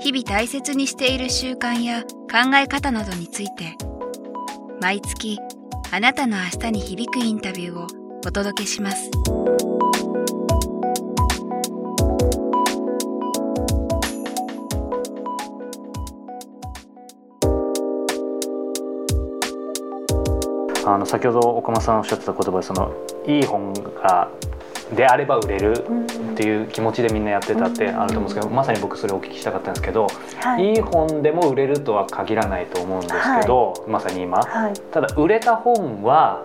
日々大切にしている習慣や考え方などについて毎月あなたの明日に響くインタビューをお届けします。あの先ほど岡間さんおっしゃってた言葉でそのいい本がであれば売れるっていう気持ちでみんなやってたってあると思うんですけど、まさに僕それをお聞きしたかったんですけど、はい、いい本でも売れるとは限らないと思うんですけど、はい、まさに今、はい、ただ売れた本は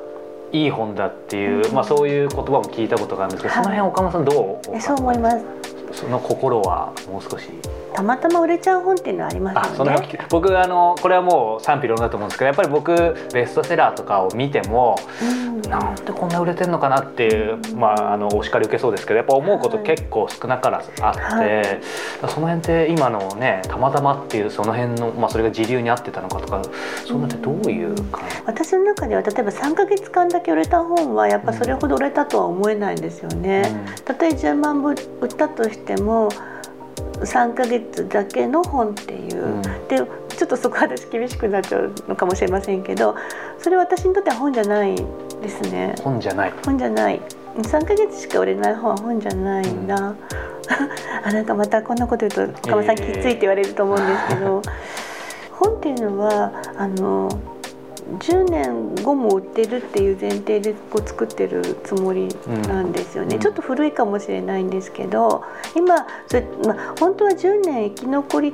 いい本だっていう、まあ、そういう言葉も聞いたことがあるんですけど、その辺岡間さんどう？そう思います。その心はもう少し。たまたま売れちゃう本っていうのはありますよね。僕あのこれはもう賛否両論だと思うんですけどやっぱり僕ベストセラーとかを見ても、うん、なんでこんな売れてるのかなっていう、まあ、あのお叱り受けそうですけどやっぱ思うこと結構少なからずあって、はい、その辺って今のねたまたまっていうその辺の、まあ、それが時流に合ってたのかとかそんなってどういう感じ、私の中では例えば3か月間だけ売れた本はやっぱそれほど売れたとは思えないんですよね。うん、たとえ10万部売ったとしても3ヶ月だけの本っていう、うん、でちょっとそこ私厳しくなっちゃうのかもしれませんけどそれは私にとっては本じゃないですね。本じゃない。本じゃない。3ヶ月しか売れない本は本じゃないな、うん、あなんかまたこんなこと言うと岡間さんきついって言われると思うんですけど、えー、本っていうのはあの10年後も売ってるっていう前提でこう作ってるつもりなんですよね、うん、ちょっと古いかもしれないんですけど今それ、まあ、本当は10年生き残りっ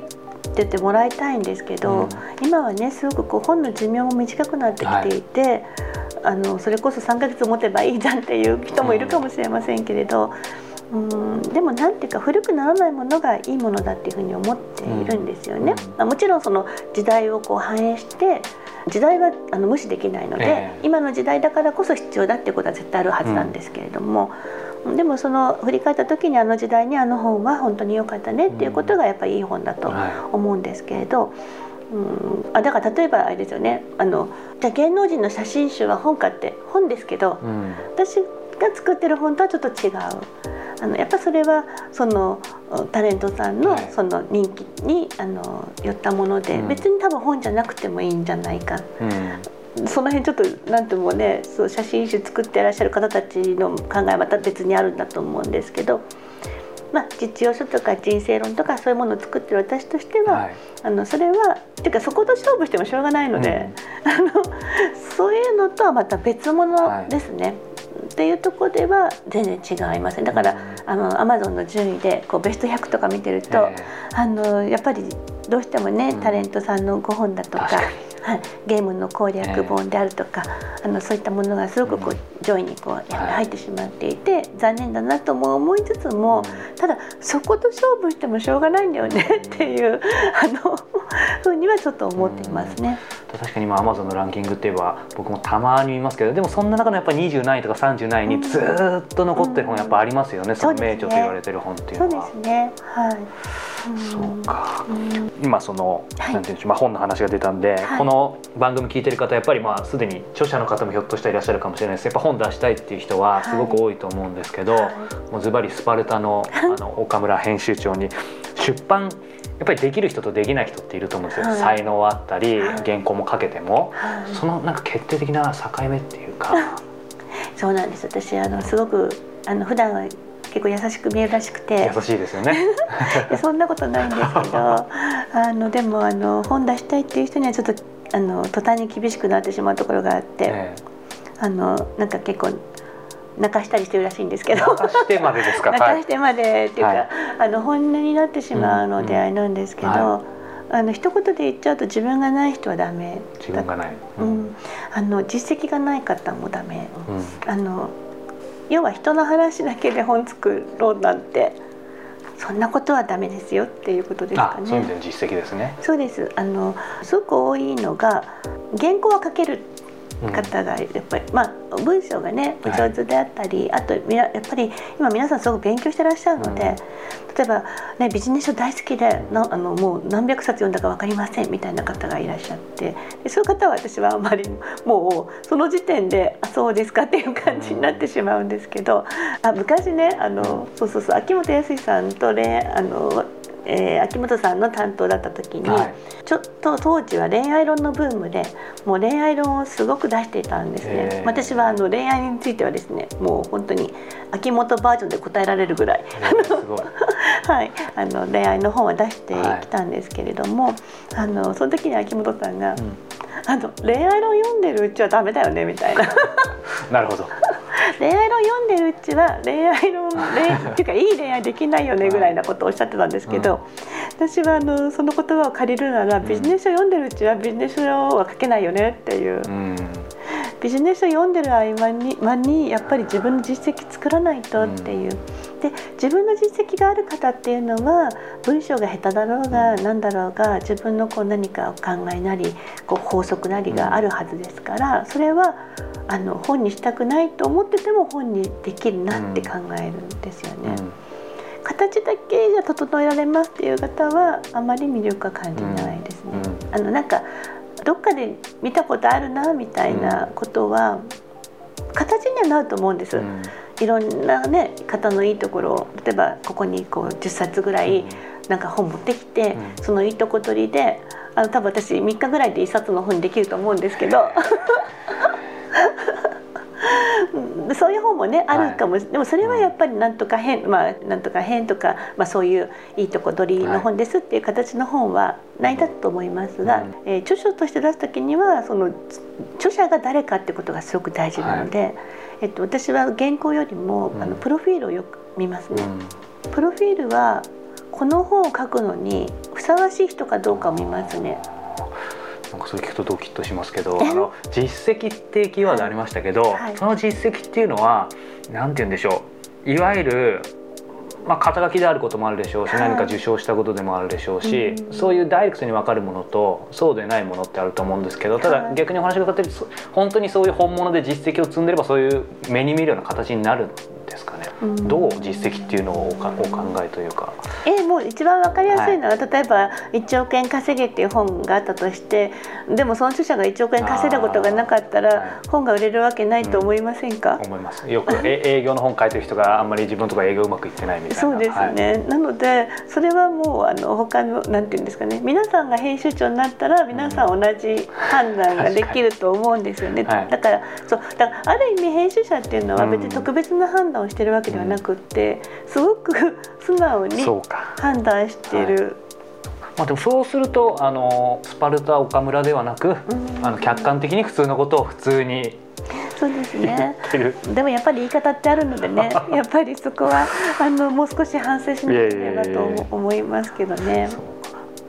ててもらいたいんですけど、うん、今はねすごくこう本の寿命も短くなってきていて、はい、あのそれこそ3ヶ月持てばいいじゃんっていう人もいるかもしれませんけれど。うんでもなんていうか古くならないものがいいものだっていうふうに思っているんですよね。うん、もちろんその時代をこう反映して時代はあの無視できないので、えー、今の時代だからこそ必要だっていうことは絶対あるはずなんですけれども、うん、でもその振り返った時にあの時代にあの本は本当に良かったねっていうことがやっぱりいい本だと思うんですけれど。うん、あだから例えばあれですよね。あのじゃ芸能人の写真集は本かって本ですけど、うん、私が作ってる本とはちょっと違う。あのやっぱそれはそのタレントさんのその人気にあの寄ったもので、別に多分本じゃなくてもいいんじゃないか。うん、その辺ちょっと何てもねそう写真集作ってらっしゃる方たちの考えはまた別にあるんだと思うんですけど。まあ、実用書とか人生論とかそういうものを作ってる私としては、はい、あのそれはっていうかそこと勝負してもしょうがないので、うん、あのそういうのとはまた別物ですね。はいっていうところでは全然違いません。だからあのアマゾンの順位でこうベスト100とか見てると、あのやっぱりどうしてもね、タレントさんの5本だとか。はい、ゲームの攻略本であるとか、あのそういったものがすごくこう、上位にこう入ってしまっていて、残念だなとも思いつつも、ただそこと勝負してもしょうがないんだよねっていうあのふうにはちょっと思っていますね。確かに今アマゾンのランキングって言えば僕もたまに見ますけどでもそんな中のやっぱり20何位とか30何位にずっと残ってる本やっぱありますよね、うん、その名著と言われてる本っていうのは。そうですね。はい。そうか、うん、今その、はい、なんていうんでしょう、まあ、本の話が出たんで、はい、この番組聞いてる方やっぱりまあすでに著者の方もひょっとしたらいらっしゃるかもしれないです。やっぱ本出したいっていう人はすごく多いと思うんですけど、はい、もうズバリスパルタの あの岡村編集長に出版やっぱりできる人とできない人っていると思うんですよ、はい、才能あったり、はい、原稿も書けても、はい、そのなんか決定的な境目っていうか。そうなんです。私あのすごくあの普段は結構優しく見えるらしくて。優しいですよね。そんなことないんですけど。あのでもあの本出したいっていう人にはちょっとあの途端に厳しくなってしまうところがあって、え。あのなんか結構泣かしたりしてるらしいんですけど。泣かしてまでですか？泣かしてまでっていうか、はい、あの本音になってしまうのであれなんですけど、うんうんはい、あの一言で言っちゃうと自分がない人はダメ。自分がない、うん、あの実績がない方もダメ、あの要は人の話だけで本作ろうなんてそんなことはダメですよっていうことですかね。そういう実績ですね。そうです。あのすごく多いのが原稿は書ける方がやっぱり、うん、まあ文章がねお上手であったり、はい、あとやっぱり今皆さんすごく勉強してらっしゃるので、うん、例えば、ね、ビジネス書大好きでなあのもう何百冊読んだか分かりませんみたいな方がいらっしゃってでそういう方は私はあまりもうその時点であそうですかっていう感じになってしまうんですけど、あ昔ねあのそうそうそう秋元康さんと恋あのえー、秋元さんの担当だった時に、はい、ちょっと当時は恋愛論のブームでもう恋愛論をすごく出していたんですね。私はあの恋愛についてはですねもう本当に秋元バージョンで答えられるぐらい はい、あの恋愛の本は出してきたんですけれども、はい、あのその時に秋元さんが、うん、あの恋愛論読んでるうちはダメだよねみたいな。なるほど恋愛論読んでるうちは恋愛論恋 っていうかいい恋愛できないよねぐらいなことをおっしゃってたんですけど、うん、私はあのその言葉を借りるならビジネス書読んでるうちはビジネス書は書けないよねっていう。うん。ビジネス書読んでる合間に間にやっぱり自分の実績作らないとっていう、で自分の実績がある方っていうのは文章が下手だろうが何だろうが自分のこう何かを考えなりこう法則なりがあるはずですからそれはあの本にしたくないと思ってても本にできるなって考えるんですよね。形だけが整えられますっていう方はあまり魅力は感じないですね。あのなんかどっかで見たことあるなみたいなことは形にはなると思うんです。いろんなね方のいいところを例えばここにこう10冊ぐらいなんか本持ってきて、うん、そのいいとこ取りであの多分私3日ぐらいで1冊の本できると思うんですけど そういう本もねあるかも、はい、でもそれはやっぱりなんとか変まあなんとか変とか、まあ、そういういいとこ取りの本ですっていう形の本は成り立つと思いますが、はい、えー、著書として出す時にはその著者が誰かってことがすごく大事なので、はい、えっと、私は原稿よりも、あのプロフィールをよく見ますね。プロフィールはこの本を書くのにふさわしい人かどうかを見ますね。なんかそれ聞くとドキッとしますけどあの実績ってキーワードありましたけど、はい。はい、その実績っていうのは何て言うんでしょう。いわゆるまあ、肩書きであることもあるでしょうし、何か受賞したことでもあるでしょうし、そういうダイレクトに分かるものとそうでないものってあると思うんですけどただ逆にお話が伺ってる本当にそういう本物で実績を積んでればそういう目に見るような形になる。どう実績っていうのをお考えというか。えもう一番わかりやすいのは、はい、例えば1億円稼げっていう本があったとしてでもその著者が1億円稼いだことがなかったら本が売れるわけないと思いませんか、うん、思います。よく 営業の本書いてる人があんまり自分とか営業うまくいってないみたいな。そうですね、はい、なのでそれはもうあの他のなんていうんですかね。皆さんが編集長になったら皆さん同じ判断ができると思うんですよね、はい、だからそうだからある意味編集者っていうのは別に特別な判断をしてるわけではなくってすごく 素直に判断してる。まあ、でもそうするとあのスパルタ岡村ではなく、あの客観的に普通のことを普通にそうですね。でもやっぱり言い方ってあるのでね、やっぱりそこはあのもう少し反省しなければと思いますけどね。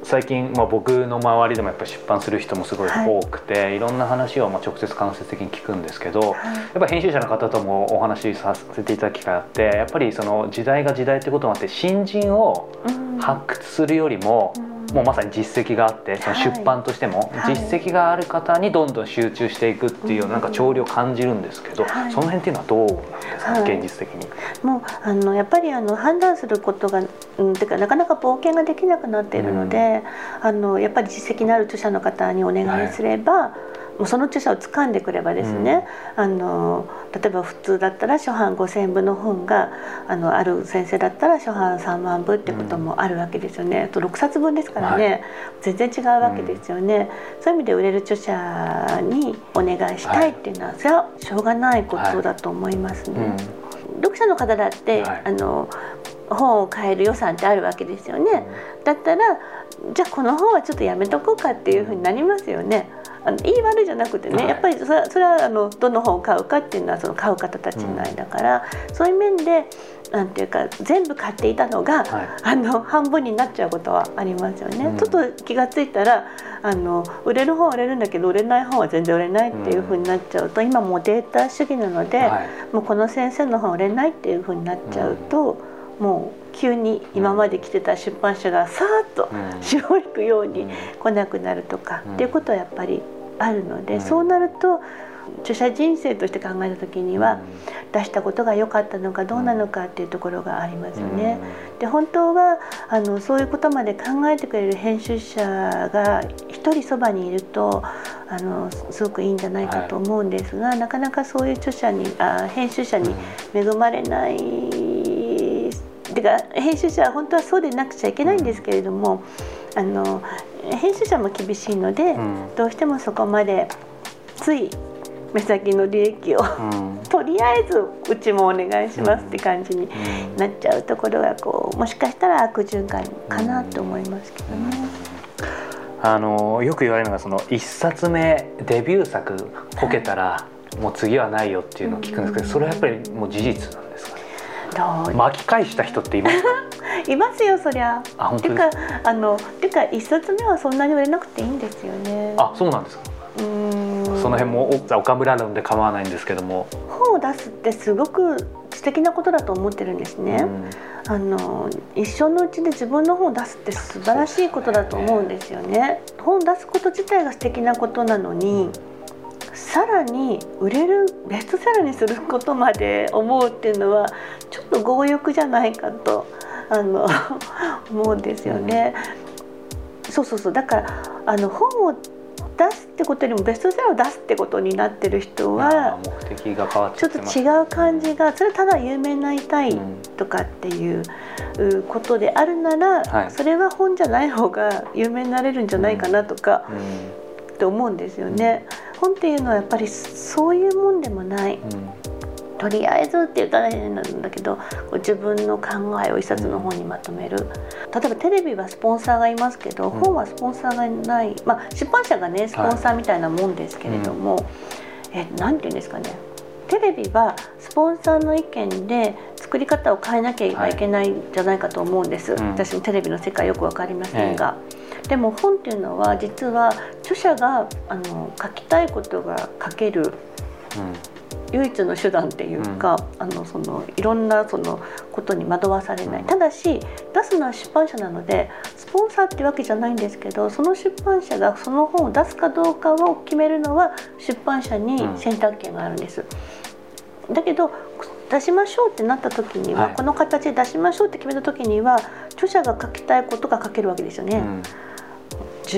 最近、まあ、僕の周りでもやっぱ出版する人もすごい多くて、はい、いろんな話をまあ直接間接的に聞くんですけど、はい、やっぱ編集者の方ともお話しさせていただく機会あってやっぱりその時代が時代ってこともあって新人を発掘するよりも、うん。もうまさに実績があってその出版としても実績がある方にどんどん集中していくっていうようななんか潮流を感じるんですけど、その辺っていうのはどうなんですか、現実的に。もうあのやっぱりあの判断することが、うん、てかなかなか冒険ができなくなっているので、うん、あのやっぱり実績のある著者の方にお願いすれば、はいその著者を掴んでくればですね、うん、あの例えば普通だったら初版5,000部の本があのある先生だったら初版3万部ってこともあるわけですよね、うん、と6冊分ですからね、はい、全然違うわけですよね、うん、そういう意味で売れる著者にお願いしたいっていうのは、はい、それはしょうがないことだと思いますね。はい、読者の方だって、あの本を買える予算ってあるわけですよね。だったらじゃあこの本はちょっとやめとこうかっていうふうになりますよね。あの言い悪いじゃなくてね、はい、やっぱりそれそれはあのどの本を買うかっていうのはその買う方たちの間から、うん、そういう面でなんていうか全部買っていたのが、はい、あの半分になっちゃうことはありますよね。うん、ちょっと気が付いたらあの売れる本は売れるんだけど売れない本は全然売れないっていうふうになっちゃうと、うん、今もうデータ主義なので、はい、もうこの先生の本売れないっていうふうになっちゃうと。もう急に今まで来てた出版社がさーっと絞りくように来なくなるとか、っていうことはやっぱりあるので、そうなると著者人生として考えた時には、出したことが良かったのかどうなのかっていうところがありますよね。で本当はあのそういうことまで考えてくれる編集者が一人そばにいるとあのすごくいいんじゃないかと思うんですが、はい、なかなかそういう著者にあ編集者に恵まれない。てか編集者は本当はそうでなくちゃいけないんですけれども、あの編集者も厳しいので、どうしてもそこまでつい目先の利益を、うん、とりあえずうちもお願いしますって感じになっちゃうところがこうもしかしたら悪循環かなと思いますけどね。あのよく言われるのがその1冊目デビュー作こけたらもう次はないよっていうのを聞くんですけど、それはやっぱりもう事実巻き返した人っていますか？いますよそりゃ。あていうか？あのていうか1冊目はそんなに売れなくていいんですよね。あそうなんですか。その辺も岡村論で構わないんですけども。本を出すってすごく素敵なことだと思ってるんですね、あの一生のうちで自分の本を出すって素晴らしいことだと思うんですよね。本を出すこと自体が素敵なことなのに、さらに売れるベストセラーにすることまで思うっていうのはちょっと強欲じゃないかとあの 思うんですよね。そうそうそうだからあの本を出すってことよりもベストセラーを出すってことになってる人は目的が変わっちょっと違う感じがそれはただ有名になりたいとかっていうことであるなら、それは本じゃない方が有名になれるんじゃないかなとか、って思うんですよね。本っていうのはやっぱりそういうもんでもない。とりあえずって言ったら変なんだけど自分の考えを一冊の本にまとめる。例えばテレビはスポンサーがいますけど、本はスポンサーがない、まあ、出版社がねスポンサーみたいなもんですけれども、はい、えなんて言うんですかね。テレビはスポンサーの意見で作り方を変えなきゃいけないんじゃないかと思うんです、はい、私もテレビの世界よく分かりませんが。でも本っていうのは実は著者があの書きたいことが書ける、唯一の手段っていうか、うん、あのそのいろんなそのことに惑わされない、ただし出すのは出版社なのでスポンサーってわけじゃないんですけどその出版社がその本を出すかどうかを決めるのは出版社に選択権があるんです。うん、だけど出しましょうってなった時には、はい、この形で出しましょうって決めた時には著者が書きたいことが書けるわけですよね。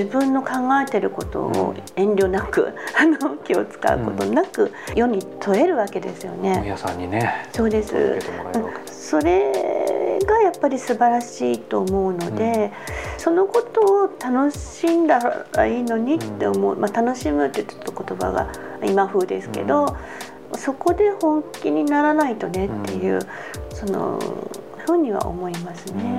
うん自分の考えてることを遠慮なく、あの気を使うことなく、世に問えるわけですよね。皆さんにねそうです。それがやっぱり素晴らしいと思うので、うん、そのことを楽しんだらいいのにって思う、まあ、楽しむってちょっと言葉が今風ですけど、うん、そこで本気にならないとねっていう、うん、そのふうには思いますね。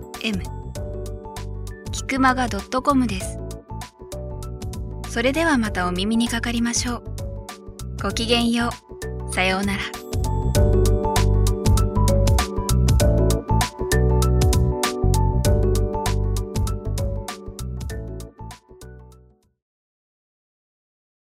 m キクマガ .com です。それではまたお耳にかかりましょう。ごきげんよう。さようなら。